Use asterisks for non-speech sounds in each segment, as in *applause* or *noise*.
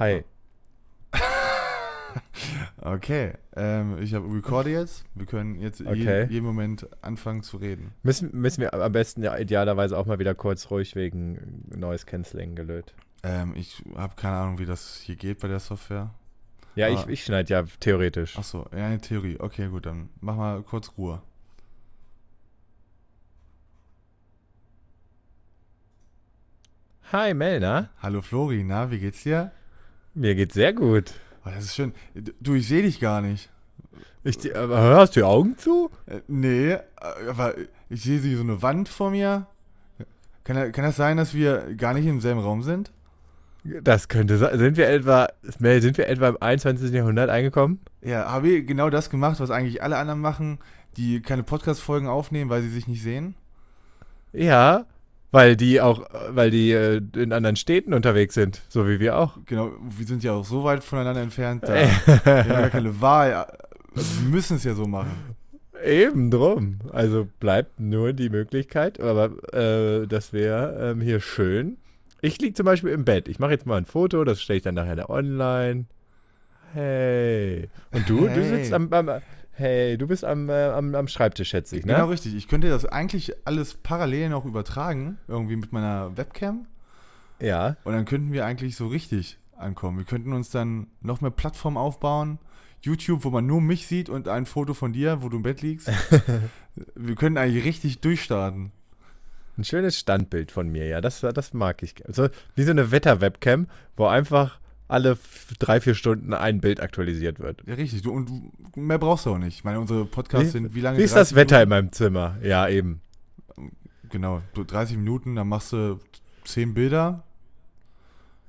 Hi. *laughs* Okay, ähm, ich habe Record jetzt. Wir können jetzt Okay. jeden, jeden Moment anfangen zu reden. Müssen, müssen wir am besten ja idealerweise auch mal wieder kurz ruhig wegen Noise Cancelling gelöt. Ähm, ich habe keine Ahnung, wie das hier geht bei der Software. Ja, Ah. ich, ich schneide ja theoretisch. Achso, ja, eine Theorie. Okay, gut, dann mach mal kurz Ruhe. Hi Melna, Hallo Flori, na, wie geht's dir? Mir geht's sehr gut. Oh, das ist schön. Du, ich sehe dich gar nicht. Ich, aber hörst du die Augen zu? Äh, nee, aber ich sehe sie so eine Wand vor mir. Kann, kann das sein, dass wir gar nicht im selben Raum sind? Das könnte sein. Sind wir etwa, Mel, sind wir etwa im 21. Jahrhundert angekommen? Ja, habe ich genau das gemacht, was eigentlich alle anderen machen, die keine Podcast-Folgen aufnehmen, weil sie sich nicht sehen? Ja, weil die auch, weil die äh, in anderen Städten unterwegs sind, so wie wir auch. Genau, wir sind ja auch so weit voneinander entfernt, da *laughs* wir haben ja gar keine Wahl. Also, wir müssen es ja so machen. Eben drum. Also bleibt nur die Möglichkeit, aber äh, das wäre ähm, hier schön. Ich liege zum Beispiel im Bett. Ich mache jetzt mal ein Foto, das stelle ich dann nachher da online. Hey. Und du? Du Hey. sitzt am, am Hey, du bist am, äh, am, am Schreibtisch, schätze ich, ne? Genau richtig. Ich könnte das eigentlich alles parallel noch übertragen, irgendwie mit meiner Webcam. Ja. Und dann könnten wir eigentlich so richtig ankommen. Wir könnten uns dann noch mehr Plattformen aufbauen. YouTube, wo man nur mich sieht und ein Foto von dir, wo du im Bett liegst. *laughs* wir könnten eigentlich richtig durchstarten. Ein schönes Standbild von mir, ja, das, das mag ich. So, wie so eine Wetter-Webcam, wo einfach alle drei, vier Stunden ein Bild aktualisiert wird. Ja, richtig. Du, und du, mehr brauchst du auch nicht. Ich meine, unsere Podcasts sind wie lange? Wie ist das 30 Wetter in Minuten? meinem Zimmer? Ja, eben. Genau, so 30 Minuten, dann machst du 10 Bilder.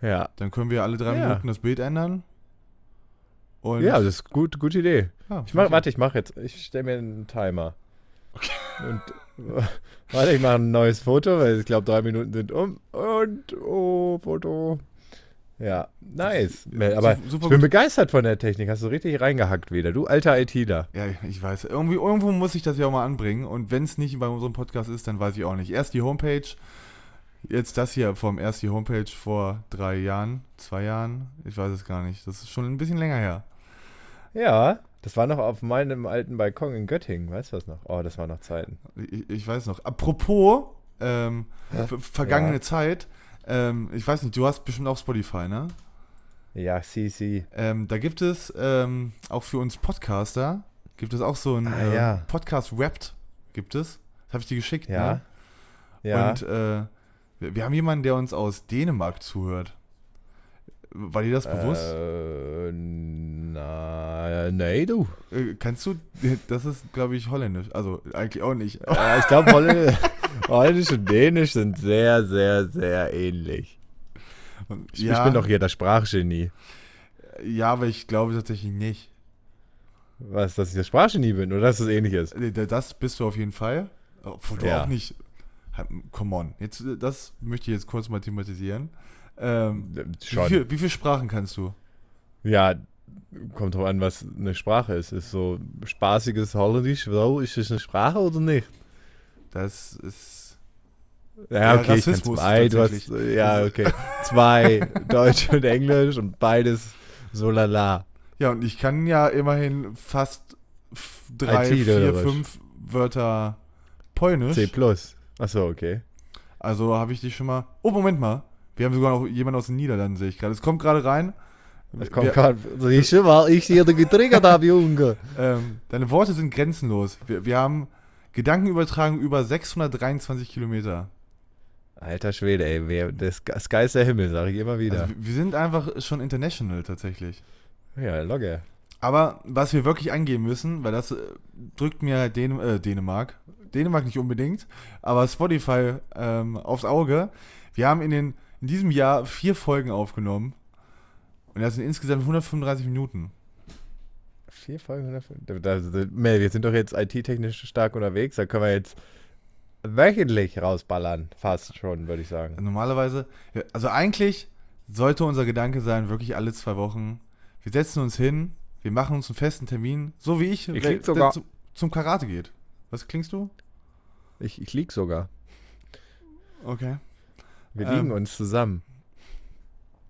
Ja. Dann können wir alle drei Ja. Minuten das Bild ändern. Und Ja, das ist gut, gute Idee. ja, Ich mach, okay. warte, ich mache jetzt, ich stelle mir einen Timer. Und *laughs* warte, ich mache ein neues Foto, weil ich glaube, drei Minuten sind um. Und, oh, Foto. Ja, nice. Aber Su- super ich bin begeistert von der Technik. Hast du richtig reingehackt wieder. Du alter ITler. Ja, ich weiß. Irgendwie, irgendwo muss ich das ja auch mal anbringen. Und wenn es nicht bei unserem Podcast ist, dann weiß ich auch nicht. Erst die Homepage, jetzt das hier vom erst die Homepage vor drei Jahren, zwei Jahren. Ich weiß es gar nicht. Das ist schon ein bisschen länger her. Ja, das war noch auf meinem alten Balkon in Göttingen. Weißt du das noch? Oh, das waren noch Zeiten. Ich, ich weiß noch. Apropos ähm, ver- vergangene Ja. Zeit. Ähm, ich weiß nicht, du hast bestimmt auch Spotify, ne? Ja, CC. Ähm, da gibt es ähm, auch für uns Podcaster, gibt es auch so ein Ah, ähm, ja. Podcast Wrapped, gibt es. Das habe ich dir geschickt, Ja. ne? Ja. Und äh, wir, wir haben jemanden, der uns aus Dänemark zuhört. War dir das bewusst? Äh, na, nee, du. Äh, kannst du, das ist, glaube ich, holländisch. Also eigentlich auch nicht. Ja, ich glaube, Holländisch, Holländisch und Dänisch sind sehr, sehr, sehr ähnlich. Ich, ich bin doch hier das Sprachgenie. Ja, aber ich glaube tatsächlich nicht. Was, dass ich das Sprachgenie bin oder dass es ähnlich ist? Äh, Das bist du auf jeden Fall. Obwohl du Ja. auch nicht. Come on. Jetzt, äh, das möchte ich jetzt kurz mal thematisieren. Ähm, wie, viel, wie viele Sprachen kannst du? Ja, kommt drauf an, was eine Sprache ist. Ist so spaßiges Holländisch, so, ist es eine Sprache oder nicht? Das ist. Ja, okay, ich kann zwei. Du hast, ja, okay. Zwei, *laughs* Deutsch und Englisch und beides so lala. Ja, und ich kann ja immerhin fast drei, IT vier, fünf Wörter Polnisch. C+. Achso, okay. Also habe ich dich schon mal. Oh, Moment mal. Wir haben sogar noch jemanden aus den Niederlanden, sehe ich gerade. Es kommt gerade rein. Das kommt Wir- gerade. Siehst du, weil ich hier *laughs* getriggert habe, Junge. Ähm, deine Worte sind grenzenlos. Wir, wir haben Gedankenübertragung über 623 Kilometer. Alter Schwede, ey. Wer, das Sky ist der Himmel, sage ich immer wieder. Also, wir- wir sind einfach schon international tatsächlich. ja, Logge. Aber was wir wirklich angehen müssen, weil das äh, drückt mir Dän äh, Dänemark, Dänemark nicht unbedingt, aber Spotify ähm, aufs Auge. Wir haben in, den, in diesem Jahr vier Folgen aufgenommen. Und das sind insgesamt 135 Minuten. Vier Folgen, 105. Da, da, da, Mel, wir sind doch jetzt IT-technisch stark unterwegs. Da können wir jetzt wöchentlich rausballern. Fast schon, würde ich sagen. Normalerweise, also eigentlich sollte unser Gedanke sein, wirklich alle zwei Wochen, wir setzen uns hin, wir machen uns einen festen Termin, so wie ich, Ich wer- krieg sogar- zum, zum Karate geht. Was klingst du? Ich, ich lieg sogar. Okay. Wir Ähm. liegen uns zusammen.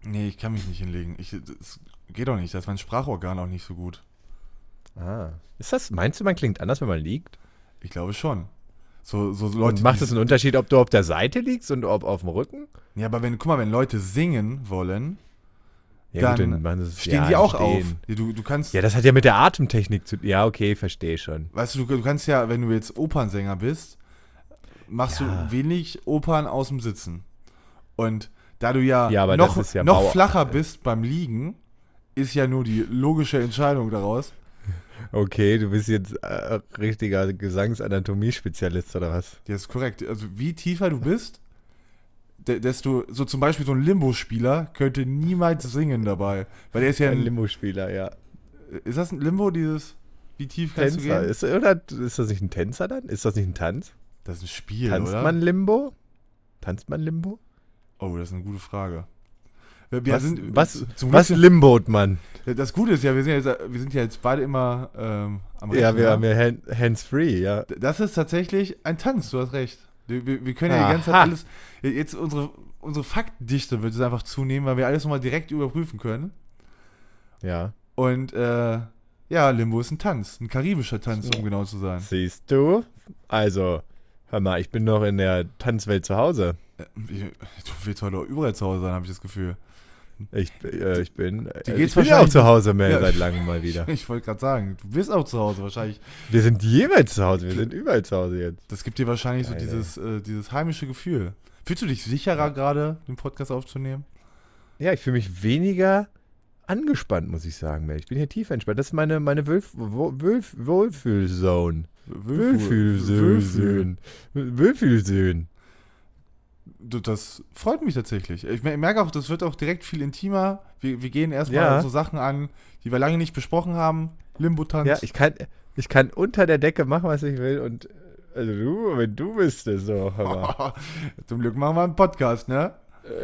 Nee, ich kann mich nicht hinlegen. Ich, das geht doch nicht. Das ist mein Sprachorgan auch nicht so gut. Ah. Ist das, meinst du, man klingt anders, wenn man liegt? Ich glaube schon. So, so Und Leute. macht die- es einen Unterschied, ob du auf der Seite liegst und ob auf dem Rücken? Ja, aber wenn, guck mal, wenn Leute singen wollen, Ja, Dann sie es- stehen ja, die auch stehen. auf. Ja, Du, du kannst, Ja, das hat ja mit der Atemtechnik zu Ja, okay, verstehe schon. weißt du, du, du kannst ja, wenn du jetzt Opernsänger bist, machst Ja. du wenig Opern aus dem Sitzen. Und da du ja, Ja, noch, ja noch flacher bist beim Liegen, ist ja nur die logische Entscheidung daraus. Okay, du bist jetzt äh, richtiger Gesangsanatomiespezialist oder was? Das ist korrekt. Also wie tiefer du bist, de desto, so zum Beispiel so ein Limbo-Spieler könnte niemals singen dabei. Weil der ist ja Ein ein, Limo-Spieler, ja. ist das ein Limbo, dieses, wie tief kannst Tänzer. du gehen? Ist, oder ist das nicht ein Tänzer dann? Ist das nicht ein Tanz? Das ist ein Spiel, Tanzt oder? man Limbo? Tanzt man Limbo? Oh, das ist eine gute Frage. Wir, wir was, sind, was, was limbot man? das Gute ist ja, wir sind, jetzt, wir sind ja jetzt beide immer ähm, am Ja, wir haben ja hand, hands-free, ja. Das ist tatsächlich ein Tanz, du hast recht. Wir, wir, wir können ja die ganze Zeit Aha. alles. Jetzt unsere, unsere Faktendichte wird es einfach zunehmen, weil wir alles nochmal direkt überprüfen können. Ja. Und äh, ja, Limbo ist ein Tanz, ein karibischer Tanz, um genau zu sein. Siehst du? Also, hör mal, ich bin noch in der Tanzwelt zu Hause. Äh, Du willst heute auch überall zu Hause sein, habe ich das Gefühl. Ich, äh, ich bin, äh, ich bin ja auch zu Hause mehr Ja. seit langem mal wieder. *laughs* Ich wollte gerade sagen, du bist auch zu Hause wahrscheinlich. Wir sind jeweils zu Hause, wir sind überall zu Hause jetzt. Das gibt dir wahrscheinlich so Geil, dieses, äh, dieses heimische Gefühl. Fühlst du dich sicherer gerade, den Podcast aufzunehmen? Ja, ich fühle mich weniger angespannt, muss ich sagen, Mel. Ich bin hier tief entspannt. Das ist meine, meine Wohlfühlzone. Wohlfühlzone. Du, Das freut mich tatsächlich. Ich mer- merke auch, das wird auch direkt viel intimer. Wir, wir gehen erstmal Ja. so Sachen an, die wir lange nicht besprochen haben. Limbo-Tanz. Ja, ich kann, ich kann unter der Decke machen, was ich will und also du, wenn du wüsstest, so, hör mal. *laughs* Zum Glück machen wir einen Podcast, ne?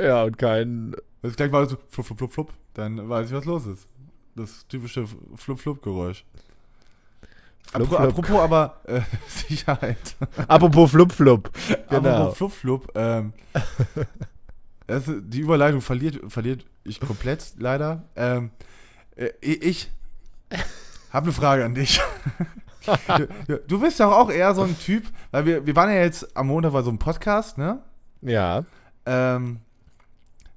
Ja, und kein, Das gleich mal so flup, flup, flup, flup. Dann weiß ich, was los ist. Das typische Flup-Flup-Geräusch. Flup, Apro- flup. Apropos aber äh, *laughs* Sicherheit. apropos Flup Flup. Genau. Apropos Flup, Flup. Ähm, *laughs* das, die Überleitung verliert, verliert ich komplett, leider. Ähm, äh, ich habe eine Frage an dich. du, *laughs* du bist doch auch eher so ein Typ, weil wir, wir waren ja jetzt am Montag bei so einem Podcast, ne? Ja, Ähm,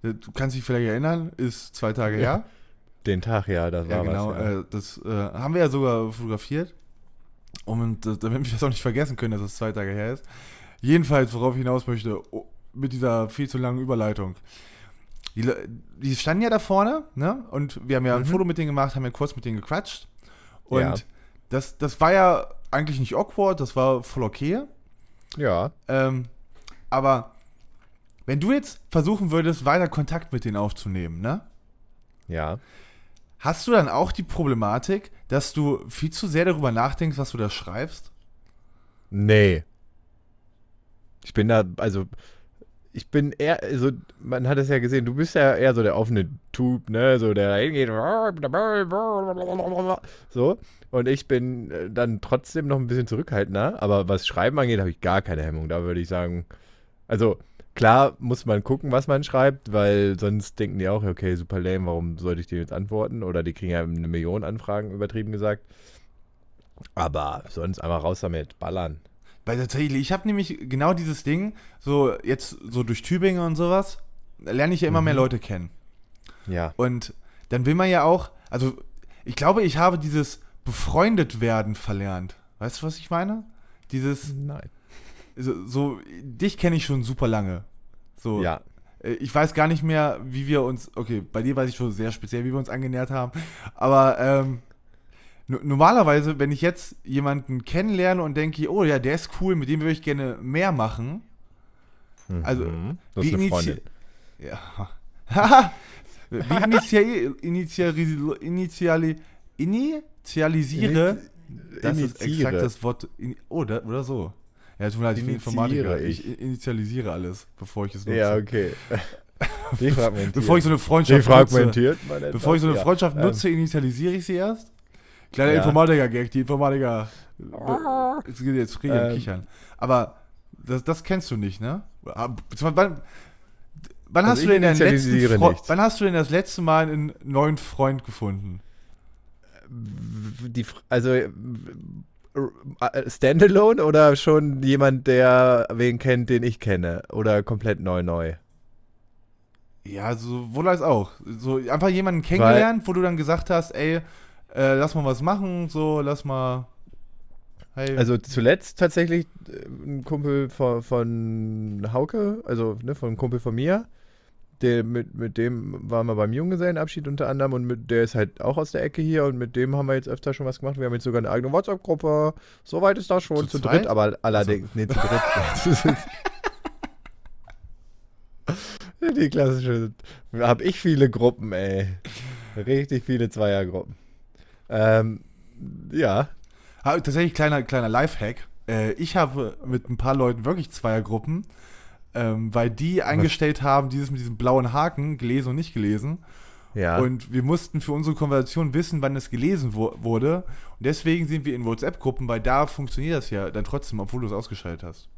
du kannst dich vielleicht erinnern, ist zwei Tage her. den Tag, ja, das Ja, war genau. was. Ja. Äh, das äh, haben wir ja sogar fotografiert. Und äh, damit wir das auch nicht vergessen können, dass es zwei Tage her ist. Jedenfalls, worauf ich hinaus möchte, oh, mit dieser viel zu langen Überleitung. Die, die standen ja da vorne, ne? Und wir haben ja ein Mhm. Foto mit denen gemacht, haben ja kurz mit denen gequatscht. Und Ja. das, das war ja eigentlich nicht awkward, das war voll okay. ja. Ähm, aber wenn du jetzt versuchen würdest, weiter Kontakt mit denen aufzunehmen, ne? Ja. Hast du dann auch die Problematik, dass du viel zu sehr darüber nachdenkst, was du da schreibst? Nee. Ich bin da, also, ich bin eher, also, man hat es ja gesehen, du bist ja eher so der offene Typ, ne, so der da hingeht, so. Und ich bin äh, dann trotzdem noch ein bisschen zurückhaltender, aber was Schreiben angeht, habe ich gar keine Hemmung. Da würde ich sagen, also, klar muss man gucken, was man schreibt, weil sonst denken die auch, okay, super lame, warum sollte ich dir jetzt antworten? Oder die kriegen ja eine Million Anfragen, übertrieben gesagt. Aber sonst einfach raus damit, ballern. Weil tatsächlich, ich habe nämlich genau dieses Ding, so jetzt so durch Tübingen und sowas, lerne ich ja immer mehr Mhm. Leute kennen. Ja. Und dann will man ja auch, also ich glaube, ich habe dieses befreundet werden verlernt. Weißt du, was ich meine? Dieses, Nein. So, so dich kenne ich schon super lange. So, Ja. Äh, Ich weiß gar nicht mehr, wie wir uns, okay, bei dir weiß ich schon sehr speziell, wie wir uns angenähert haben, aber ähm, no- normalerweise, wenn ich jetzt jemanden kennenlerne und denke, oh ja, der ist cool, mit dem würde ich gerne mehr machen, Also, Mhm. das ist wie eine Freundin. ja, *laughs* wie initiali initiali initiali initialisiere, das ist exakt das Wort, in, oh, da, oder so. Ja, tut mir leid, ich bin Informatiker. ich. Ich initialisiere alles, bevor ich es nutze. Ja, okay. *laughs* Defragmentiert. Bevor ich so eine Freundschaft nutze, bevor ich so eine ja. Freundschaft nutze, initialisiere ich sie erst. Kleiner Ja. Informatiker-Gag, die Informatiker. Es geht jetzt richtig am Ähm. Kichern. Aber das, das kennst du nicht, ne? Ah, wann- wann, Also hast ich du denn letzten Fre- nichts. wann hast du denn das letzte Mal einen neuen Freund gefunden? Die, also Standalone oder schon jemand, der wen kennt, den ich kenne? Oder komplett neu neu? Ja, sowohl als auch. So einfach jemanden kennengelernt, wo du dann gesagt hast, ey, äh, lass mal was machen, so, lass mal. Hey. Also zuletzt tatsächlich äh, ein Kumpel von, von Hauke, also ne, von einem Kumpel von mir. Der, mit, mit dem waren wir beim Junggesellenabschied unter anderem und mit, der ist halt auch aus der Ecke hier und mit dem haben wir jetzt öfter schon was gemacht. Wir haben jetzt sogar eine eigene WhatsApp-Gruppe. Soweit ist das schon Zu zu, dritt, aber allerdings, nee, zu dritt. *laughs* *laughs* Die klassische, habe ich viele Gruppen, ey. Richtig viele Zweiergruppen. Ähm, ja, Ha, tatsächlich kleiner, kleiner Lifehack. Äh, ich habe mit ein paar Leuten wirklich Zweiergruppen, ähm, weil die eingestellt haben, dieses mit diesem blauen Haken, gelesen und nicht gelesen. ja. Und wir mussten für unsere Konversation wissen, wann es gelesen wo wurde. Und deswegen sind wir in WhatsApp-Gruppen, weil da funktioniert das ja dann trotzdem, obwohl du es ausgeschaltet hast.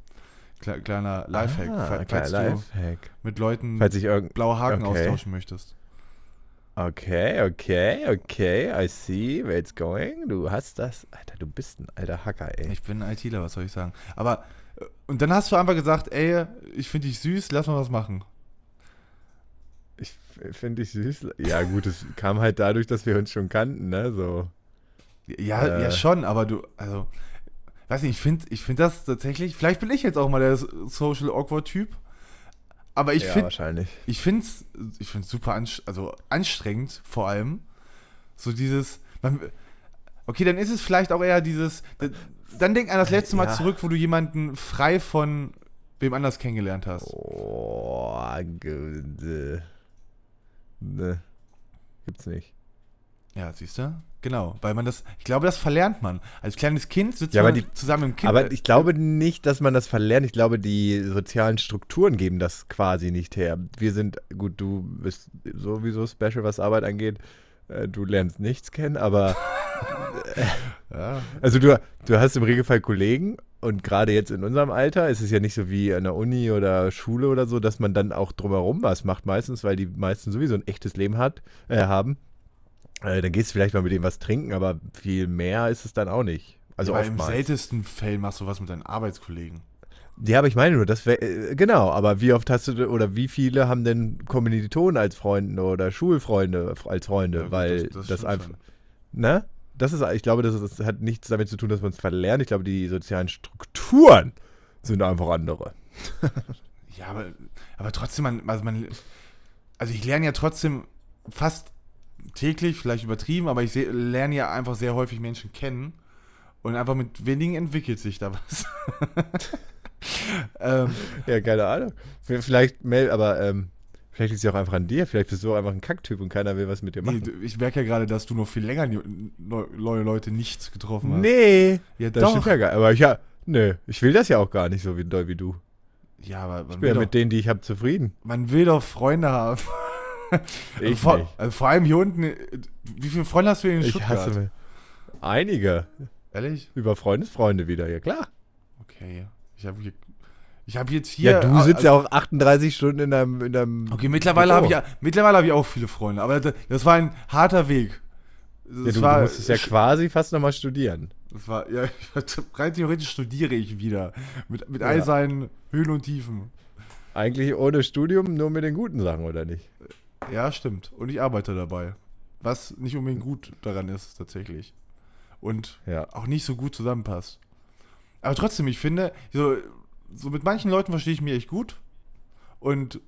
Kle kleiner Lifehack, Ah, fa- kleiner falls Lifehack. du mit Leuten Falls ich blaue Haken okay. austauschen möchtest. Okay, okay, okay, I see where it's going. Du hast das. Alter, du bist ein alter Hacker, ey. Ich bin ein ITler, was soll ich sagen? Aber, und dann hast du einfach gesagt, ey, ich finde dich süß, lass mal was machen. Ich finde dich süß. Ja, gut, es kam halt dadurch, dass wir uns schon kannten, ne? So. Ja, Äh. ja schon, aber du, also, weiß nicht, ich finde ich find das tatsächlich, vielleicht bin ich jetzt auch mal der Social Awkward Typ, aber ich ja, finde wahrscheinlich. ich finde es ich find's super anst also anstrengend, vor allem. So dieses. Man, okay, dann ist es vielleicht auch eher dieses. Dann denk an das letzte Mal Ja. zurück, wo du jemanden frei von wem anders kennengelernt hast. Oh, äh, ne. Gibt's nicht. Ja, siehst du? Genau, weil man das, ich glaube, das verlernt man. Als kleines Kind sitzt Ja, man die- zusammen im Kind. Aber ich glaube nicht, dass man das verlernt. Ich glaube, die sozialen Strukturen geben das quasi nicht her. Wir sind, gut, du bist sowieso special, was Arbeit angeht. Äh, Du lernst nichts kennen, aber *laughs* ja, also du, du hast im Regelfall Kollegen und gerade jetzt in unserem Alter ist es ja nicht so wie an der Uni oder Schule oder so, dass man dann auch drumherum was macht meistens, weil die meisten sowieso ein echtes Leben hat, äh, haben. Äh, dann gehst du vielleicht mal mit dem was trinken, aber viel mehr ist es dann auch nicht. Also aber im seltensten Fällen machst du was mit deinen Arbeitskollegen. Ja, aber ich meine nur, das wäre, äh, genau, aber wie oft hast du, oder wie viele haben denn Kommilitonen als Freunde oder Schulfreunde als Freunde, Ja, gut, weil das, stimmt einfach, schon. ne? Das ist, ich glaube, das, ist, das hat nichts damit zu tun, dass man es verlernt. Ich glaube, die sozialen Strukturen sind einfach andere. *laughs* Ja, aber, aber trotzdem, man, also man, also ich lerne ja trotzdem fast täglich, vielleicht übertrieben, aber ich seh, lerne ja einfach sehr häufig Menschen kennen und einfach mit wenigen entwickelt sich da was. *laughs* *laughs* ähm, Ja, keine Ahnung. Vielleicht, Mel, aber ähm, vielleicht liegt es ja auch einfach an dir. Vielleicht bist du auch einfach ein Kacktyp und keiner will was mit dir nee, machen. du- ich merke ja gerade, dass du noch viel länger neu- neue Leute nicht getroffen hast. Nee, ja, das doch. stimmt ja gar nicht. Aber ich ja, nö, ich will das ja auch gar nicht so wie doll wie du. Ja, aber man Ich bin ja doch, mit denen, die ich habe, zufrieden. man will doch Freunde haben. Ich *laughs* also, vor, nicht. also vor allem hier unten, wie viele Freunde hast du denn in Ich Stuttgart? hasse mich. Einige. Ehrlich? Über Freundesfreunde wieder, ja klar. Okay. Ich habe hier, ich habe jetzt hier. Ja, du sitzt ja auch 38 Stunden in deinem, in deinem Okay, mittlerweile habe ich, ja- mittlerweile habe ich auch viele Freunde, aber das, das war ein harter Weg. Das Ja, du, war, du musstest ja quasi fast nochmal studieren. das war, ja, *laughs* rein theoretisch studiere ich wieder. Mit, mit all Ja. seinen Höhen und Tiefen. Eigentlich ohne Studium, nur mit den guten Sachen, oder nicht? Ja, stimmt. Und ich arbeite dabei. Was nicht unbedingt gut daran ist, tatsächlich. Und Ja. auch nicht so gut zusammenpasst. Aber trotzdem, ich finde, so, so mit manchen Leuten verstehe ich mich echt gut. Und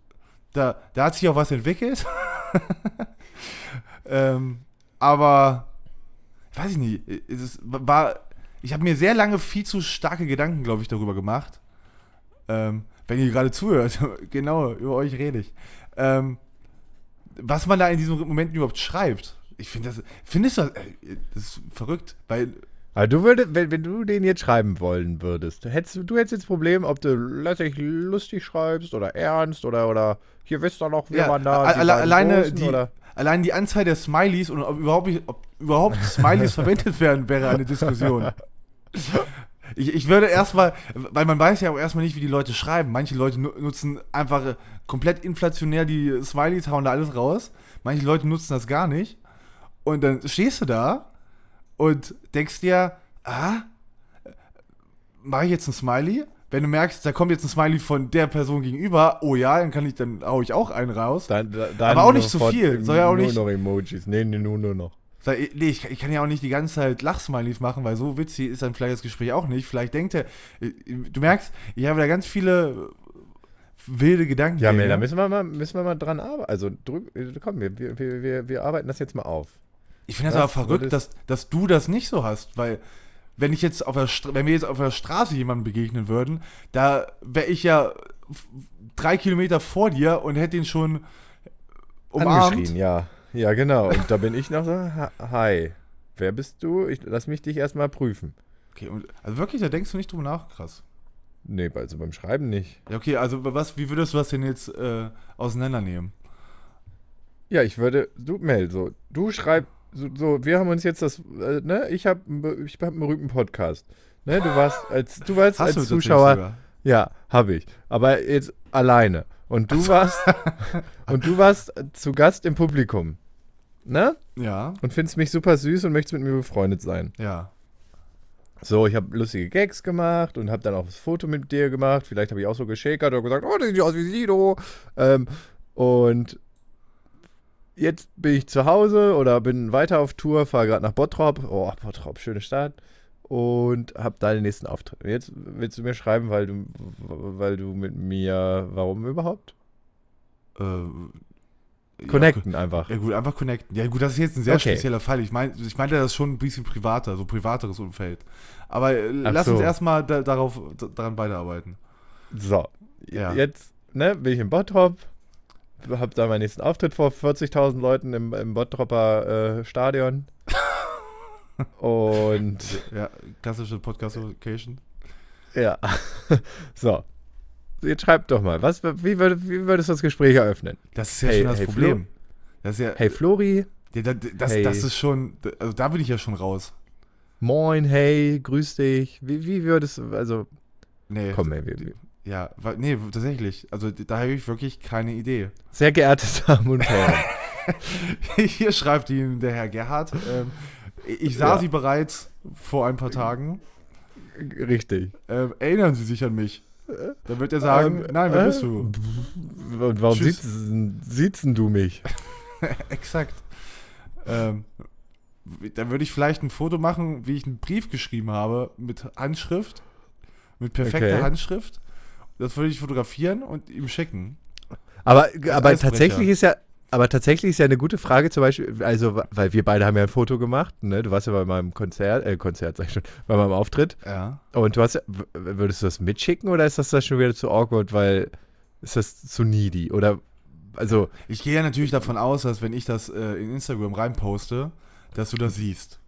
da, da hat sich auch was entwickelt. *laughs* ähm, aber, weiß ich nicht, es war, ich habe mir sehr lange viel zu starke Gedanken, glaube ich, darüber gemacht. Ähm, wenn ihr gerade zuhört, *laughs* genau, über euch rede ich. Ähm, was man da in diesen Momenten überhaupt schreibt. Ich finde das, findest du das, äh, das ist verrückt, weil Aber du würdest, wenn, wenn du den jetzt schreiben wollen würdest, hättest, du- hättest jetzt Problem, ob du lässig lustig schreibst oder ernst oder, oder hier wisst ihr noch, wir Ja, waren da. alle- alleine Großen, die- Oder? allein die Anzahl der Smileys und ob überhaupt, ob überhaupt Smileys *laughs* verwendet werden, wäre eine Diskussion. Ich, ich würde erstmal, weil man weiß ja auch erstmal nicht, wie die Leute schreiben. Manche Leute nu- nutzen einfach äh, komplett inflationär die Smileys, hauen da alles raus. Manche Leute nutzen das gar nicht. Und dann stehst du da und denkst dir, ah, mache ich jetzt ein Smiley? Wenn du merkst, da kommt jetzt ein Smiley von der Person gegenüber, oh ja, dann kann ich, dann hau ich auch einen raus. Dann, dann Aber auch nicht so sofort viel. Soll ja auch nur nicht- noch Emojis. Nee, nee, nur, nur noch. Nee, ich, ich kann ja auch nicht die ganze Zeit Lachsmilies machen, weil so witzig ist dann vielleicht das Gespräch auch nicht. Vielleicht denkt er, äh, du merkst, ich habe da ganz viele äh, wilde Gedanken. Ja, Mel, da müssen wir mal, müssen wir mal dran arbeiten. Also, drück, komm, wir, wir, wir, wir arbeiten das jetzt mal auf. Ich finde das Was aber verrückt, dass, dass du das nicht so hast, weil wenn ich jetzt auf der Stra wenn wir jetzt auf der Straße jemandem begegnen würden, da wäre ich ja drei Kilometer vor dir und hätte ihn schon umarmt. Angeschrien, ja. Ja, genau. Und da bin ich noch so, hi. Wer bist du? Ich, lass mich dich erstmal prüfen. Okay, und, also wirklich, da denkst du nicht drüber nach, krass. Nee, also beim Schreiben nicht. Ja, okay, also was, wie würdest du das denn jetzt äh, auseinandernehmen? Ja, ich würde, du, Mel, so, du schreibst, so, so, wir haben uns jetzt das, äh, ne, ich habe ich hab einen berühmten Podcast. Ne, du warst als, du warst als tatsächlich Zuschauer, ja, habe ich, aber jetzt alleine. Und du warst, *laughs* und du warst zu Gast im Publikum. Ne? Ja, Und findest mich super süß und möchtest mit mir befreundet sein. ja. So, ich habe lustige Gags gemacht und habe dann auch das Foto mit dir gemacht. Vielleicht habe ich auch so geschakert oder gesagt, oh, das sieht aus wie Sido. Ähm, und jetzt bin ich zu Hause oder bin weiter auf Tour, fahre gerade nach Bottrop. Oh, Bottrop, schöne Stadt. Und habe da den nächsten Auftritt. Jetzt willst du mir schreiben, weil du, weil du mit mir, warum überhaupt? Äh, Connecten einfach. Ja, gut, einfach connecten. Ja, gut, das ist jetzt ein sehr Okay. spezieller Fall. Ich meine, ich meinte das schon ein bisschen privater, so privateres Umfeld. Aber äh, lass so. uns erstmal da, darauf, da, daran weiterarbeiten. So, Ja. jetzt ne, bin ich in Bottrop, habe da meinen nächsten Auftritt vor 40.000 Leuten im, im Bottropper äh, Stadion. *laughs* Und Ja, klassische Podcast-Location. ja, *laughs* so. Jetzt schreibt doch mal, was, wie, würd, wie würdest du das Gespräch eröffnen? Das ist ja Hey, schon das hey, Problem. Das ist ja, Hey Flori, ja da, das, hey. das ist schon, also da bin ich ja schon raus. moin, hey, grüß dich. Wie, wie würdest du, also, Nee, komm, ey, wir- ja, nee, tatsächlich. Also da habe ich wirklich keine Idee. sehr geehrte Damen und Herren. *laughs* Hier schreibt Ihnen der Herr Gerhard. Ähm, ich sah Ja. Sie bereits vor ein paar Tagen. Richtig. Ähm, erinnern Sie sich an mich? Dann wird er sagen, Ähm, nein, wer äh? bist du? Und warum sitzen, sitzen du mich? *laughs* Exakt. Ähm, dann würde ich vielleicht ein Foto machen, wie ich einen Brief geschrieben habe mit Handschrift, mit perfekter Okay. Handschrift. Das würde ich fotografieren und ihm schicken. Aber, aber tatsächlich ist ja, aber tatsächlich ist ja eine gute Frage, zum Beispiel, also, weil wir beide haben ja ein Foto gemacht, ne? Du warst ja bei meinem Konzert, äh, Konzert, sag ich schon, bei meinem Auftritt. Ja. Und du hast würdest du das mitschicken oder ist das da schon wieder zu awkward, weil ist das zu needy? Oder, also, Ich gehe ja natürlich davon aus, dass wenn ich das äh, in Instagram reinposte, dass du das siehst.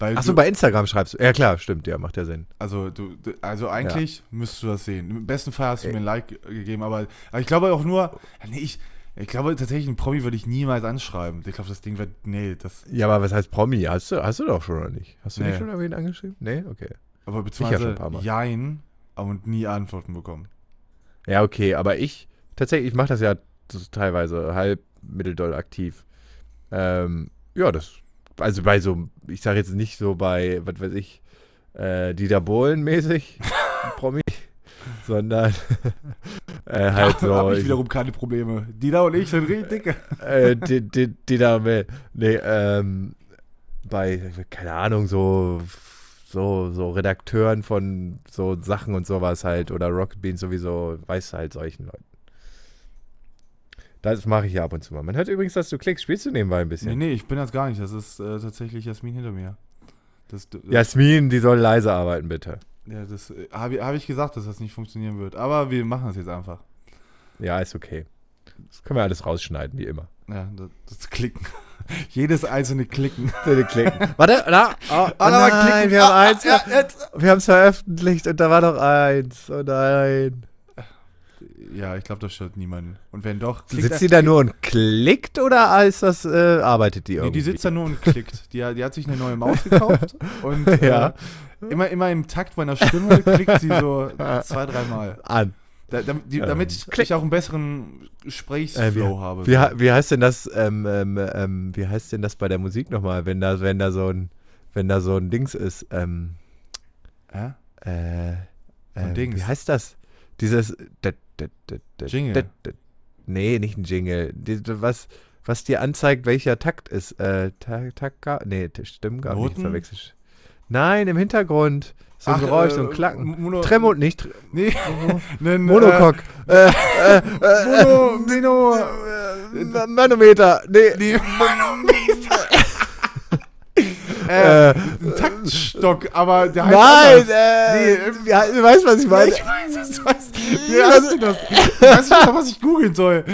Achso, bei Instagram schreibst du. Ja, klar, stimmt, ja, macht ja Sinn. also du, also eigentlich müsstest du das sehen. Im besten Fall hast du Ey. mir ein Like ge- gegeben, aber, aber ich glaube auch nur, ja, nee, ich, ich glaube tatsächlich, einen Promi würde ich niemals anschreiben. Ich glaube, das Ding wird, nee, das, Ja, aber was heißt Promi? Hast du, hast du doch schon oder nicht? Hast du Nee. nicht schon irgendwen angeschrieben? Nee, okay. aber ja beziehungsweise schon ein paar Mal. Jein, und nie Antworten bekommen. Ja, okay, aber ich, tatsächlich, ich mache das ja teilweise halb mitteldoll aktiv. Ähm, ja, das, also bei so, ich sage jetzt nicht so bei, was weiß ich, äh, Dieter Bohlen mäßig, *laughs* Promi, sondern *laughs* äh, halt da so, habe ich wiederum keine Probleme. Dina und ich sind richtig dicke. *laughs* äh, die, die, Dieter, nee, ähm, bei, keine Ahnung, so, so, so Redakteuren von so Sachen und sowas halt oder Rocket Beans sowieso, weiß halt solchen Leuten. Das mache ich ja ab und zu mal. Man hört übrigens, dass du klickst. Spielst du nebenbei ein Nee, bisschen? nee, ich bin das gar nicht. Das ist äh, tatsächlich Jasmin hinter mir. Das, das, Jasmin, die soll leise arbeiten, bitte. ja, das äh, habe ich, hab ich gesagt, dass das nicht funktionieren wird. Aber wir machen das jetzt einfach. Ja, ist okay. Das können wir alles rausschneiden, wie immer. Ja, das, das Klicken. *laughs* Jedes einzelne Klicken. *laughs* Klicken. Warte, da. Oh, *laughs* oh Ah, da war nein, Klicken. wir haben Ah, eins. jetzt. Wir haben es veröffentlicht und da war noch eins. Oh nein. Ja, ich glaube, das stört niemanden. Und wenn doch, Sitzt die da nur und klickt oder ist das, äh, arbeitet die Nee, irgendwie? die sitzt da nur und klickt. Die, die hat sich eine neue Maus *laughs* gekauft und Ja. äh, immer, immer im Takt meiner Stimme klickt sie so zwei, dreimal. an. Da, damit, die, Ähm, damit ich, klick. ich auch einen besseren Gesprächsflow Äh, habe. Wie, wie heißt denn das, ähm, ähm, ähm, wie heißt denn das bei der Musik nochmal, wenn da, wenn da so ein, wenn da so ein Dings ist, ähm, Ja? äh, äh, Dings. wie heißt das? Dieses, Jingle. nee, nicht ein Jingle, was, was dir anzeigt, welcher Takt ist, äh, Takt, Takt, nee, gar nicht, verwechselt. Nein, im Hintergrund, so ein Ach, Geräusch, äh, so ein Klacken. Mono, Tremor, nicht, Nee, *laughs* nen, Monocock, *laughs* äh, äh, äh, Mono, Mino, äh, Manometer, nee, nee, äh, äh, ein Taktstock, aber der heißt Nein, anders. äh, Nee, ja, du weißt, was ich meine. ich weiß du weißt. Wie heißt denn das? Ich weiß nicht, was ich googeln soll.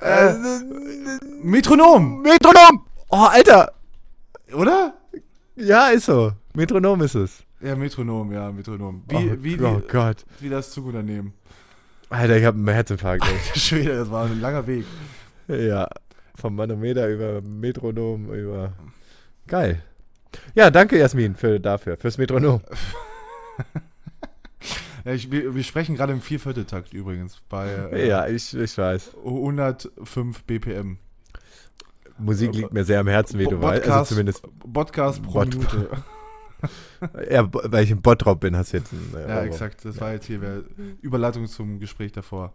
Äh, Metronom, Metronom! Oh, Alter! oder? Ja, ist so. Metronom ist es. Ja, Metronom, ja, Metronom. Wie, oh, wie, oh Gott. wie das Zugunternehmen. Alter, ich habe einen Herzinfarkt. *laughs* Schwede, das war ein langer Weg. ja, vom Manometer über Metronom über... Geil. Ja, danke Jasmin für, dafür, fürs Metronom. *laughs* Ja, ich, wir, wir sprechen gerade im Viervierteltakt übrigens bei äh, Ja, ich, ich weiß. 105 BPM. Musik liegt mir sehr am Herzen, wie du weißt. Also Podcast, zumindest, Podcast pro Bot- Minute. *laughs* ja, bo- weil ich im Bottrop bin, hast du jetzt einen, äh, Ja, Ohrwurm. exakt. Das war jetzt hier Überleitung zum Gespräch davor.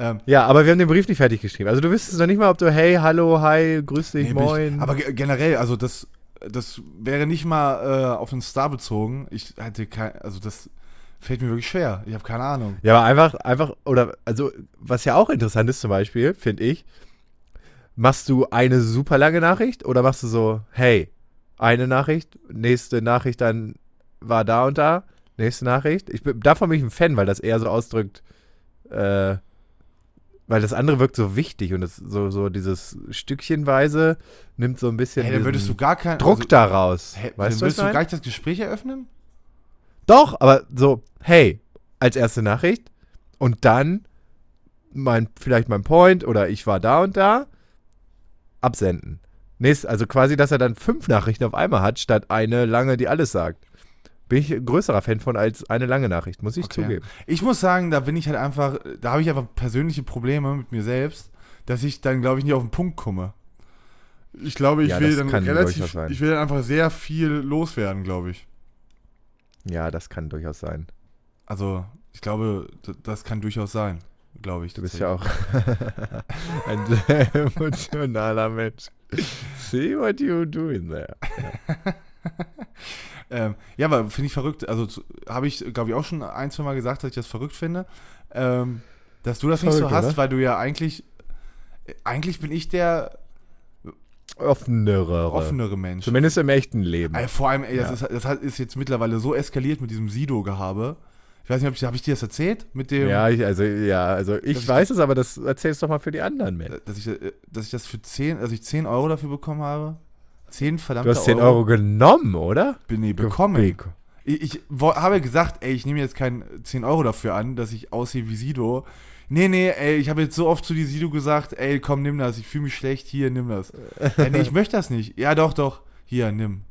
Ähm, Ja, aber wir haben den Brief nicht fertig geschrieben. Also du wüsstest noch nicht mal, ob du hey, hallo, hi, grüß dich, nee, moin. Ich, aber ge- generell, also das, das wäre nicht mal äh, auf den Star bezogen. Ich hätte kein, also das fällt mir wirklich schwer. Ich habe keine Ahnung. Ja, aber einfach, einfach, oder, also, was ja auch interessant ist zum Beispiel, finde ich, machst du eine super lange Nachricht oder machst du so, hey, eine Nachricht, nächste Nachricht dann war da und da, nächste Nachricht. Ich bin, davon bin ich ein Fan, weil das eher so ausdrückt, äh, weil das andere wirkt so wichtig und das so, so dieses Stückchenweise nimmt so ein bisschen Hey, dann würdest du gar keinen Druck also, daraus. Dann weißt du, was würdest du mein? gar nicht das Gespräch eröffnen? Doch, aber so, hey, als erste Nachricht und dann mein, vielleicht mein Point oder ich war da und da, absenden. Nächst, also quasi, dass er dann fünf Nachrichten auf einmal hat, statt eine lange, die alles sagt. Bin ich ein größerer Fan von als eine lange Nachricht, muss ich Okay. zugeben. Ich muss sagen, da bin ich halt einfach, da habe ich einfach persönliche Probleme mit mir selbst, dass ich dann, glaube ich, nicht auf den Punkt komme. Ich glaube, ich Ja, will dann relativ, ich will dann einfach sehr viel loswerden, glaube ich. Ja, das kann durchaus sein. Also, ich glaube, das kann durchaus sein, glaube ich. Du bist ja auch *laughs* ein sehr *laughs* emotionaler Mensch. See what you doing there. *laughs* Ähm, ja, aber finde ich verrückt. Also habe ich, glaube ich, auch schon ein, zwei Mal gesagt, dass ich das verrückt finde. Ähm, dass du das nicht so Verrückt, hast, oder? weil du ja eigentlich, eigentlich bin ich der Offenere. offenere Mensch. Zumindest im echten Leben. Ey, vor allem, ey, das, Ja. ist, das ist jetzt mittlerweile so eskaliert mit diesem Sido-Gehabe. Ich weiß nicht, ob ich, habe ich dir das erzählt? Mit dem, Ja, ich, also ja, also ich ich- weiß es, aber das erzählst doch mal für die anderen, Mensch. dass ich, äh, dass ich das für 10, dass ich 10 Euro dafür bekommen habe. 10 verdammte Du hast 10 Euro genommen, oder? Bin nee, bekommen. Beko- Ich, ich wo, habe gesagt, ey, ich nehme jetzt kein 10 Euro dafür an, dass ich aussehe wie Sido. Nee, nee, ey, ich habe jetzt so oft zu dir Sido gesagt, ey, komm, nimm das, ich fühle mich schlecht, hier, nimm das. *laughs* ja, nee, ich möchte das nicht. Ja, doch, doch, hier, nimm.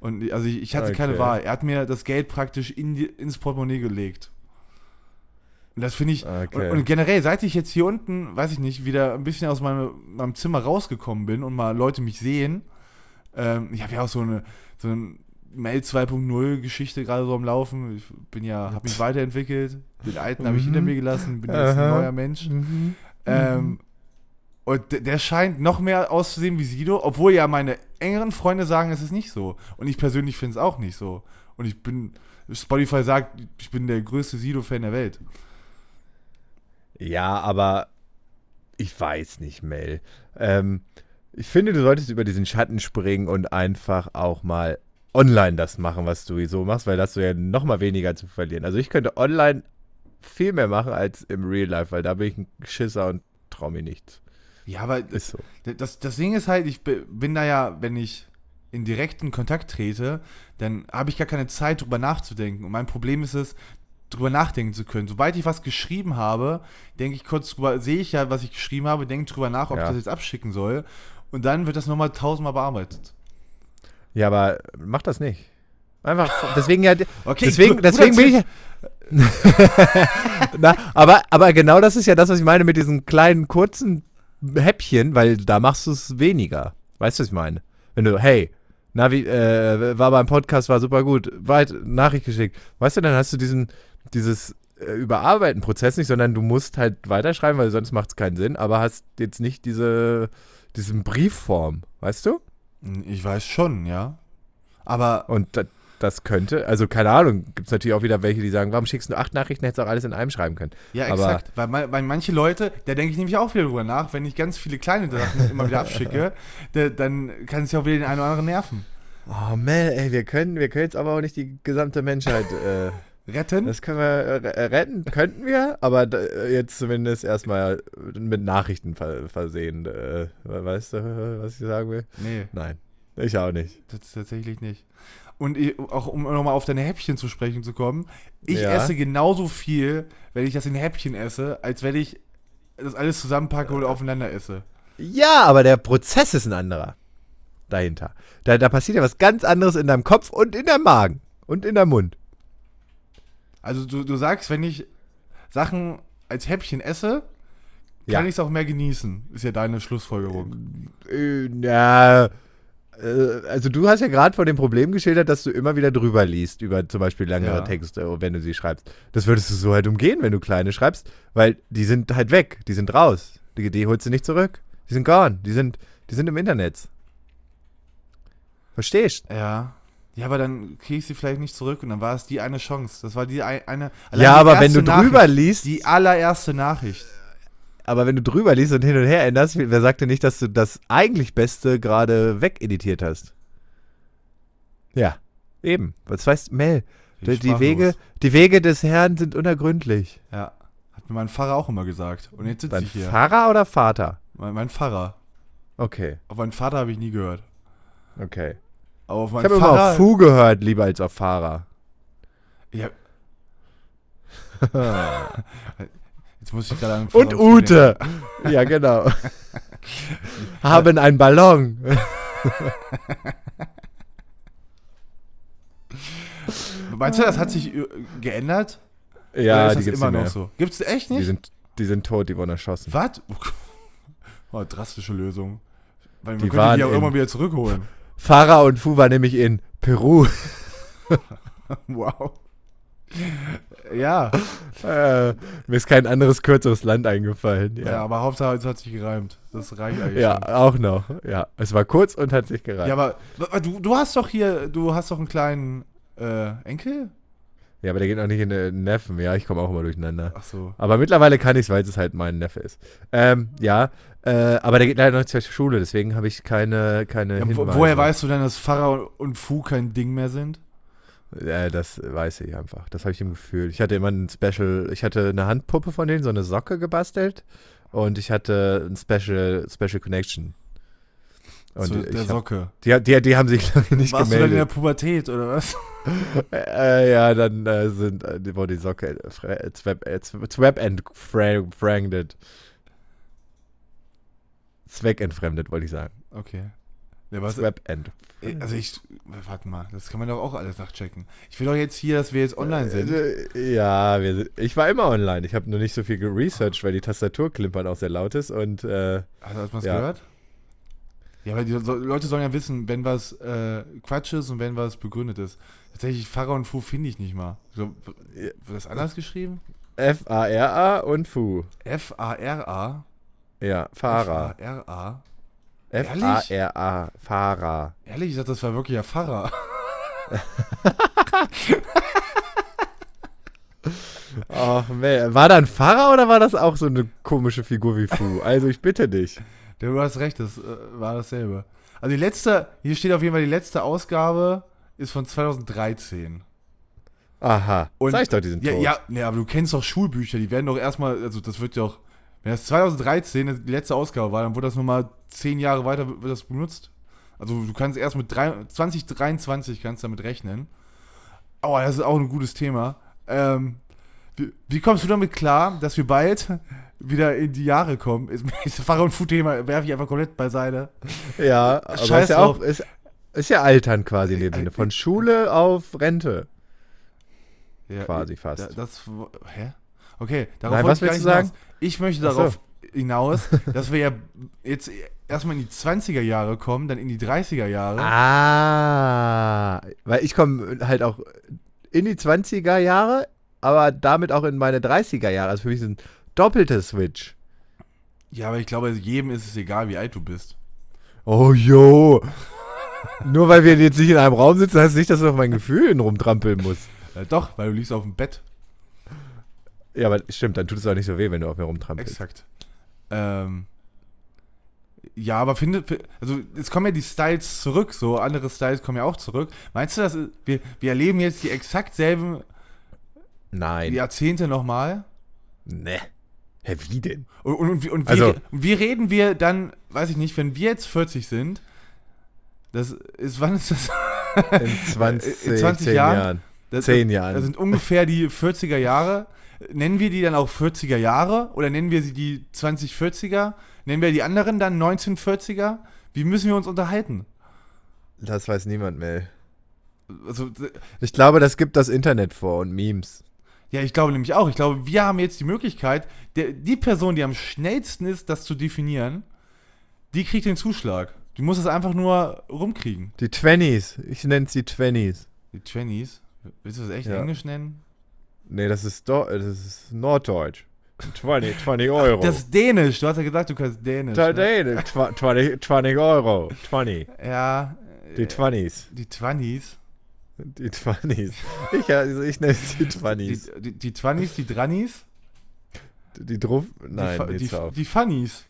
Und also ich, ich hatte keine Okay. Wahl. Er hat mir das Geld praktisch in die, ins Portemonnaie gelegt. Und das finde ich, Okay. und, und generell, seit ich jetzt hier unten, weiß ich nicht, wieder ein bisschen aus meinem, meinem Zimmer rausgekommen bin und mal Leute mich sehen, ähm, ich habe ja auch so eine, so eine Mail 2.0 Geschichte gerade so am Laufen. Ich bin ja, habe mich weiterentwickelt, den alten habe ich hinter Mhm. mir gelassen, bin jetzt ein neuer Mensch. Mhm. Ähm, und der scheint noch mehr auszusehen wie Sido, obwohl ja meine engeren Freunde sagen, es ist nicht so. Und ich persönlich finde es auch nicht so. Und ich bin, Spotify sagt, ich bin der größte Sido-Fan der Welt. Ja, aber ich weiß nicht, Mel. Ähm, ich finde, du solltest über diesen Schatten springen und einfach auch mal online das machen, was du so machst, weil da hast du ja noch mal weniger zu verlieren. Also ich könnte online viel mehr machen als im Real Life, weil da bin ich ein Schisser und traue mir nichts. Ja, aber Ist so. das, das Ding ist halt, ich bin da ja, wenn ich in direkten Kontakt trete, dann habe ich gar keine Zeit, drüber nachzudenken. Und mein Problem ist es, drüber nachdenken zu können. Sobald ich was geschrieben habe, denke ich kurz drüber, sehe ich ja, was ich geschrieben habe, denke drüber nach, ob Ja. ich das jetzt abschicken soll. Und dann wird das nochmal tausendmal bearbeitet. Ja, aber mach das nicht. Einfach, deswegen ja, Okay, deswegen, deswegen bin ich. *laughs* Na, aber, aber genau das ist ja das, was ich meine mit diesen kleinen, kurzen Häppchen, weil da machst du es weniger. Weißt du, was ich meine? Wenn du, hey, Navi, äh, war beim Podcast, war super gut, weit Nachricht geschickt. Weißt du, dann hast du diesen, dieses äh, Überarbeiten-Prozess nicht, sondern du musst halt weiterschreiben, weil sonst macht es keinen Sinn, aber hast jetzt nicht diese, diesen Briefform, weißt du? Ich weiß schon, ja. Aber Und da, das könnte, also keine Ahnung, gibt es natürlich auch wieder welche, die sagen, warum schickst du acht Nachrichten, hättest du auch alles in einem schreiben können. Ja, Aber- exakt. Weil, man- weil manche Leute, da denke ich nämlich auch wieder drüber nach, wenn ich ganz viele kleine Sachen immer wieder abschicke, *laughs* da, dann kann es ja auch wieder den einen oder anderen nerven. Oh Mel, ey, wir können, wir können jetzt aber auch nicht die gesamte Menschheit, äh, Retten? das können wir äh, retten, könnten wir, aber äh, jetzt zumindest erstmal mit Nachrichten ver versehen. Äh, weißt du, was ich sagen will? nee, Nein, ich auch nicht. das ist tatsächlich nicht. Und auch um nochmal auf deine Häppchen zu sprechen zu kommen, ich Ja. esse genauso viel, wenn ich das in Häppchen esse, als wenn ich das alles zusammenpacke oder aufeinander esse. Ja, aber der Prozess ist ein anderer dahinter. Da, da passiert ja was ganz anderes in deinem Kopf und in deinem Magen und in deinem Mund. Also du, du sagst, wenn ich Sachen als Häppchen esse, Ja. kann ich es auch mehr genießen, ist ja deine Schlussfolgerung. Äh, ja, äh, also du hast ja gerade von dem Problem geschildert, dass du immer wieder drüber liest, über zum Beispiel längere Ja. Texte, wenn du sie schreibst. Das würdest du so halt umgehen, wenn du kleine schreibst, weil die sind halt weg, die sind raus. Die, die holst du nicht zurück. Die sind gone, die sind, die sind im Internet. Verstehst? Ja. Ja, aber dann kriege ich sie vielleicht nicht zurück und dann war es die eine Chance. Das war die ein- eine. Ja, die aber wenn du drüber Nachricht, liest, Die allererste Nachricht. aber wenn du drüber liest und hin und her änderst, wer sagt denn nicht, dass du das eigentlich Beste gerade wegeditiert hast? Ja, eben. Was weißt Mel? Die, die. Wege, die Wege des Herrn sind unergründlich. Ja. Hat mir mein Pfarrer auch immer gesagt. Und jetzt sitze ich hier. Pfarrer oder Vater? Mein, mein Pfarrer. Okay, Auf meinen Vater habe ich nie gehört. okay. Aber auf Ich meinen habe immer auf Fu gehört, lieber als auf Fahrer. ja, *laughs* jetzt muss ich gerade an Und Ute. Ja, genau. *laughs* Haben einen Ballon. *laughs* Meinst du, das hat sich äh, geändert? Ja, Oder ist die das gibt's immer nicht noch mehr. so? Gibt's echt nicht? Die sind, die sind tot, die wurden erschossen. Was? Oh, drastische Lösung. Weil man Die könnte waren die ja auch irgendwann wieder zurückholen. Farah und Fu war nämlich in Peru. *laughs* wow. Ja, Äh, mir ist kein anderes kürzeres Land eingefallen. ja. Ja, aber Hauptsache es hat sich gereimt. Das reicht eigentlich ja, schon. auch noch. Ja, es war kurz und hat sich gereicht. Ja, aber du, du hast doch hier, du hast doch einen kleinen äh, Enkel? Ja, aber der geht noch nicht in den Neffen. Ja, ich komme auch immer durcheinander. Ach so. Aber mittlerweile kann ich es, weil es halt mein Neffe ist. Ähm, ja, äh, aber der geht leider noch nicht zur Schule, deswegen habe ich keine, keine Ja, Hinweise. woher weißt du denn, dass Pfarrer und Fu kein Ding mehr sind? Äh, das weiß ich einfach. Das habe ich im Gefühl. Ich hatte immer ein Special, ich hatte eine Handpuppe von denen, so eine Socke gebastelt. Und ich hatte ein Special, Special Connection. Und Zu der hab, Socke. die, die, die haben sich *laughs* lange nicht Warst du dann in der gemeldet. Pubertät oder was? Äh, ja, dann äh, sind, äh, die- wurde die Socke äh, äh, zweb, äh, zw- zweckentfremdet. Zweckentfremdet, wollte ich sagen. Okay. Ja, was, Zwebent. also ich, warte mal, das kann man doch auch alles nachchecken. Ich will doch jetzt hier, dass wir jetzt online sind. Äh, Ja, wir, sind- ich war immer online. Ich habe nur nicht so viel geresearched, weil die Tastaturklimpern auch sehr laut ist. Und äh, Hast du das ja. gehört? Ja, weil die Leute sollen ja wissen, wenn was äh, Quatsch ist und wenn was begründet ist. Tatsächlich, Pfarrer und Fu finde ich nicht mal. So, wird das anders geschrieben? F-A-R-A und Fu. F-A-R-A. Ja, Fahrer. F-A-R-A. F-A-R-A. Fahrer. Ehrlich, ich dachte, das war wirklich ja Pfarrer. *laughs* *laughs* Man. War da ein Fahrer oder war das auch so eine komische Figur wie Fu? Also ich bitte dich. Du hast recht, das äh, war dasselbe. Also die letzte, hier steht auf jeden Fall, die letzte Ausgabe ist von 2013. Aha. Und- Sag ich doch, die sind Ja, tot. ja, nee, aber du kennst doch Schulbücher, die werden doch erstmal, also das wird ja auch, wenn das 2013 die letzte Ausgabe war, dann wurde das nochmal zehn Jahre weiter wird das benutzt. Also du kannst erst mit drei, 2023 kannst damit rechnen. Aber das ist auch ein gutes Thema. Ähm, Wie, wie kommst du damit klar, dass wir bald wieder in die Jahre kommen? Ist, *laughs* ist Fahrer- und Food-Thema werfe ich einfach komplett beiseite. Ja, aber Scheiß ist ja auch, ist, ist ja altern quasi in dem Äh, Sinne. äh, Von Schule auf Rente Ja, quasi fast. Da, das, hä? Okay, darauf Nein, was ich gar willst nicht du hinaus. Ich möchte so. darauf hinaus, *laughs* dass wir ja jetzt erstmal in die 20er Jahre kommen, dann in die 30er Jahre. Ah, weil ich komme halt auch in die 20er Jahre, aber damit auch in meine 30er Jahre. Also für mich ist ein doppelter Switch. Ja, aber ich glaube, jedem ist es egal, wie alt du bist. Oh, jo. Nur weil wir jetzt nicht in einem Raum sitzen, heißt nicht, dass du auf meinen Gefühlen rumtrampeln musst. Äh, doch, weil du liegst auf dem Bett. Ja, aber stimmt, dann tut es auch nicht so weh, wenn du auf mir rumtrampelst. Exakt. Ähm, ja, aber finde, fi- also es kommen ja die Styles zurück, so andere Styles kommen ja auch zurück. Meinst du, dass wir, wir erleben jetzt die exakt selben Nein. Jahrzehnte nochmal? Ne. Hä, wie denn? Und, und, und, wie- Also- wie reden wir dann, weiß ich nicht, wenn wir jetzt 40 sind, das ist, wann ist das? In 20, *laughs* In 20 10 Jahren? Jahren. das 10 Jahren. Das sind ungefähr die 40er Jahre. Nennen wir die dann auch 40er Jahre oder nennen wir sie die 2040er? Nennen wir die anderen dann 1940er? Wie müssen wir uns unterhalten? Das weiß niemand mehr. Also, Ich glaube, das gibt das Internet vor und Memes. Ja, ich glaube nämlich auch. Ich glaube, wir haben jetzt die Möglichkeit, der, die Person, die am schnellsten ist, das zu definieren, die kriegt den Zuschlag. Die muss es einfach nur rumkriegen. Die Twenties. Ich nenne es die Twenties. Die Twenties. Willst du das echt Ja. Englisch nennen? Nee, das ist, Do das ist Norddeutsch. 20, 20 Euro. Das ist Dänisch. Du hast ja gesagt, du kannst Dänisch. Ne? 20, 20, 20 Euro. 20. Ja. Die äh, 20s. Die Twenties. Die 20s. Ich, also ich nenne es die Die, 20s. die, die Twenties, die Drannies. Die, die Druff. Nein, die, die, die die Funnies.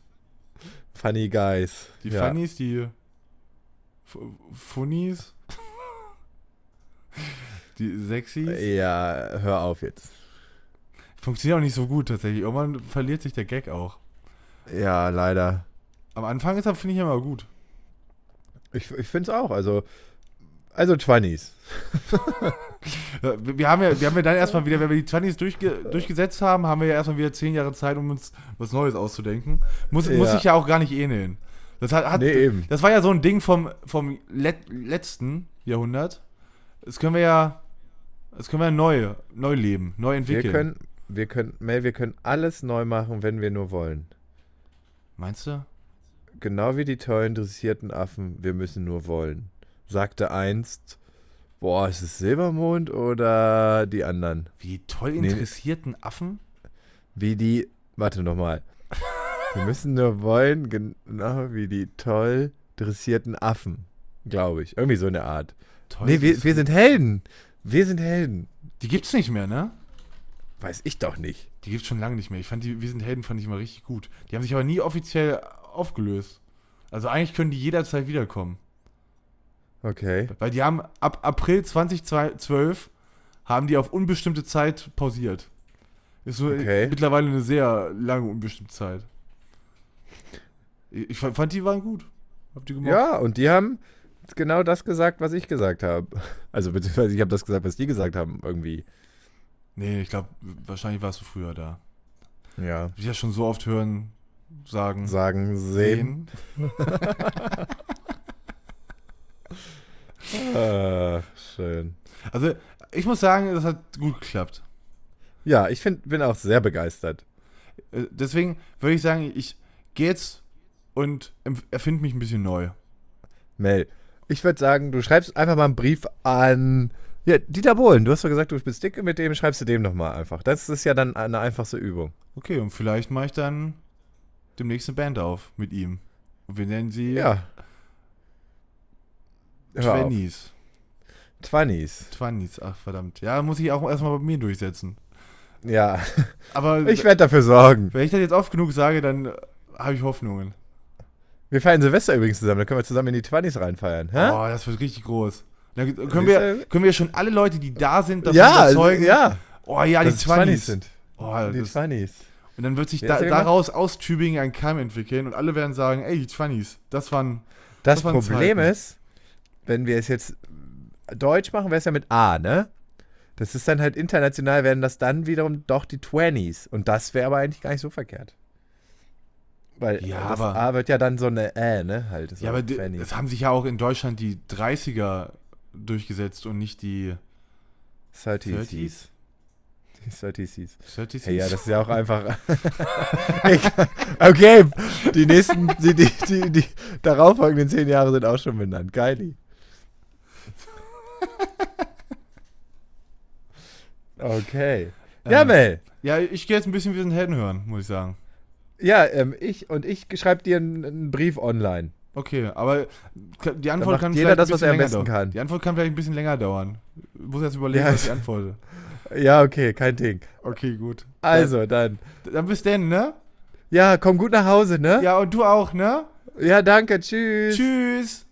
Funny Guys. Die ja. Funnies, die F- Funnies. Die Sexies. Ja, hör auf jetzt. Funktioniert auch nicht so gut tatsächlich. Irgendwann verliert sich der Gag auch. Ja, leider. Am Anfang ist er, finde ich, immer gut. Ich, ich finde es auch. Also, also 20s. Ja, Wir haben ja, wir haben ja dann erstmal wieder, wenn wir die 20s durchge durchgesetzt haben, haben wir ja erstmal wieder zehn Jahre Zeit, um uns was Neues auszudenken. Muss, muss Ja. sich ja auch gar nicht ähneln. Das, hat, hat, Nee, eben. das war ja so ein Ding vom, vom let letzten Jahrhundert. Das können wir ja, das können wir ja neu, neu leben, neu entwickeln. Wir können, wir können, Mel, wir können alles neu machen, wenn wir nur wollen. Meinst du? Genau wie die tollen dressierten Affen, wir müssen nur wollen. Sagte einst, boah, ist es Silbermond oder die anderen? Wie toll Nee. interessierten Affen? Wie die, warte nochmal. Wir müssen nur wollen, genau wie die toll dressierten Affen, glaube ich. Irgendwie so eine Art. Toll nee, wir, wir sind Helden. Wir sind Helden. Die gibt's nicht mehr, ne? Weiß ich doch nicht. Die gibt's schon lange nicht mehr. Ich fand die Wir sind Helden fand ich mal richtig gut. Die haben sich aber nie offiziell aufgelöst. Also eigentlich können die jederzeit wiederkommen. Okay. Weil die haben ab April 2012 haben die auf unbestimmte Zeit pausiert. Ist so Okay. mittlerweile eine sehr lange unbestimmte Zeit. Ich fand, die waren gut. Habt ihr gemocht? Ja, und die haben genau das gesagt, was ich gesagt habe. Also beziehungsweise ich habe das gesagt, was die gesagt haben, irgendwie. Nee, ich glaube, wahrscheinlich warst du früher da. Ja. Ich ja schon so oft hören, sagen, Sagen, sehen. *laughs* Ah, schön. Also, ich muss sagen, das hat gut geklappt. Ja, ich find, bin auch sehr begeistert. Äh, Deswegen würde ich sagen, ich gehe jetzt und erfinde mich ein bisschen neu. Mel, ich würde sagen, du schreibst einfach mal einen Brief an ja, Dieter Bohlen. Du hast doch gesagt, du bist dick mit dem, schreibst du dem nochmal einfach. Das ist ja dann eine einfachste Übung. Okay, und vielleicht mache ich dann demnächst eine Band auf mit ihm. Und wir nennen sie Ja. Twenties. Twenties. Twenties, ach verdammt. Ja, muss ich auch erstmal bei mir durchsetzen. Ja, Aber *laughs* ich werde dafür sorgen. wenn ich das jetzt oft genug sage, dann habe ich Hoffnungen. Wir feiern Silvester übrigens zusammen, da können wir zusammen in die Twenties reinfeiern. Hä? Oh, das wird richtig groß. Dann können wir, können wir schon alle Leute, die da sind, davon ja, überzeugen. ja. Oh ja, die Twenties sind. Oh, Die Twenties. und dann wird sich da, daraus aus Tübingen ein Keim entwickeln und alle werden sagen, ey, die Twenties, das waren Das, Das waren Problem Zeiten. ist, wenn wir es jetzt Deutsch machen, wäre es ja mit A, ne? Das ist dann halt international, werden das dann wiederum doch die 20s. Und das wäre aber eigentlich gar nicht so verkehrt. Weil Ja, aber- A wird ja dann so eine Ä, ne? Halt. Ja, aber die, 20s. es haben sich ja auch in Deutschland die 30er durchgesetzt und nicht die 30s. 30s. Die 30s. 30s. Hey, ja, das ist ja auch einfach. *laughs* Okay, die nächsten, die, die, die, die darauffolgenden zehn Jahre sind auch schon benannt. Geili. Okay. Ja, Ähm, Mel. Ja, ich gehe jetzt ein bisschen wie ein Helden hören, muss ich sagen. Ja, ähm, ich und ich schreibe dir einen, einen Brief online. Okay, aber die Antwort kann jeder vielleicht das, ein was er am besten dauern. kann. Die Antwort kann vielleicht ein bisschen länger dauern. Ich muss jetzt überlegen, Ja, was ich es- antworte. Ja, okay, kein Ding. Okay, gut. Also, dann. Dann, dann bis denn, ne? Ja, komm gut nach Hause, ne? Ja, und du auch, ne? Ja, danke. Tschüss. Tschüss.